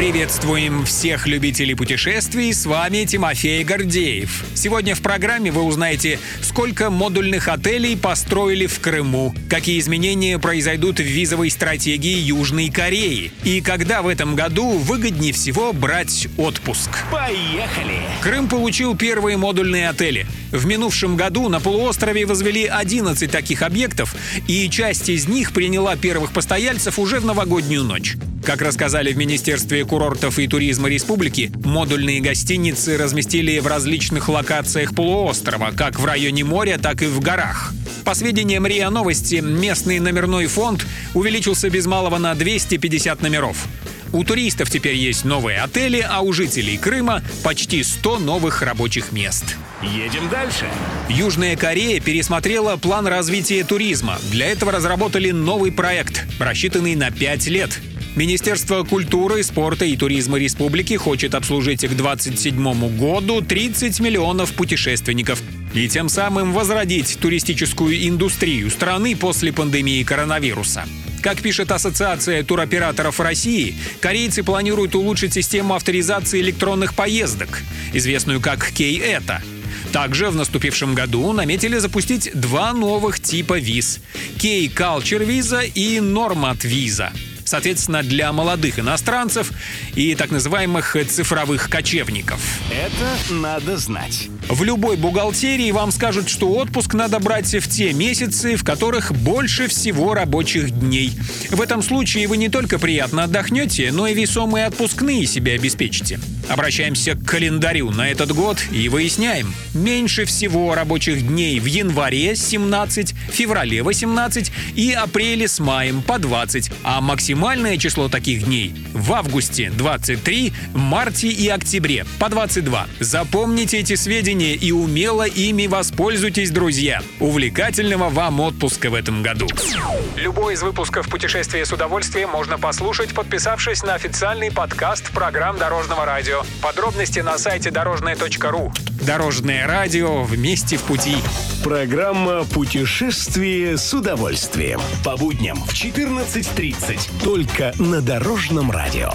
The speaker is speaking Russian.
Приветствуем всех любителей путешествий, с вами Тимофей Гордеев. Сегодня в программе вы узнаете, сколько модульных отелей построили в Крыму, какие изменения произойдут в визовой стратегии Южной Кореи и когда в этом году выгоднее всего брать отпуск. Поехали! Крым получил первые модульные отели. В минувшем году на полуострове возвели 11 таких объектов, и часть из них приняла первых постояльцев уже в новогоднюю ночь. Как рассказали в Министерстве курортов и туризма республики, модульные гостиницы разместили в различных локациях полуострова, как в районе моря, так и в горах. По сведениям РИА Новости, местный номерной фонд увеличился без малого на 250 номеров. У туристов теперь есть новые отели, а у жителей Крыма почти 100 новых рабочих мест. Едем дальше. Южная Корея пересмотрела план развития туризма. Для этого разработали новый проект, рассчитанный на 5 лет. Министерство культуры, спорта и туризма республики хочет обслужить к 2027 году 30 миллионов путешественников и тем самым возродить туристическую индустрию страны после пандемии коронавируса. Как пишет Ассоциация туроператоров России, корейцы планируют улучшить систему авторизации электронных поездок, известную как Кей-Это. Также в наступившем году наметили запустить два новых типа виз – Кей-Culture виза и Нормат виза – соответственно, для молодых иностранцев и так называемых цифровых кочевников. Это надо знать. В любой бухгалтерии вам скажут, что отпуск надо брать в те месяцы, в которых больше всего рабочих дней. В этом случае вы не только приятно отдохнете, но и весомые отпускные себе обеспечите. Обращаемся к календарю на этот год и выясняем. Меньше всего рабочих дней в январе 17, феврале 18 и апреле с маем по 20, а максимальное число таких дней в августе 23, марте и октябре по 22. Запомните эти сведения и умело ими воспользуйтесь, друзья. Увлекательного вам отпуска в этом году. Любой из выпусков «Путешествие с удовольствием» можно послушать, подписавшись на официальный подкаст программ Дорожного радио. Подробности на сайте дорожное.ру. Дорожное радио вместе в пути. Программа «Путешествие с удовольствием». По будням в 14.30. Только на Дорожном радио.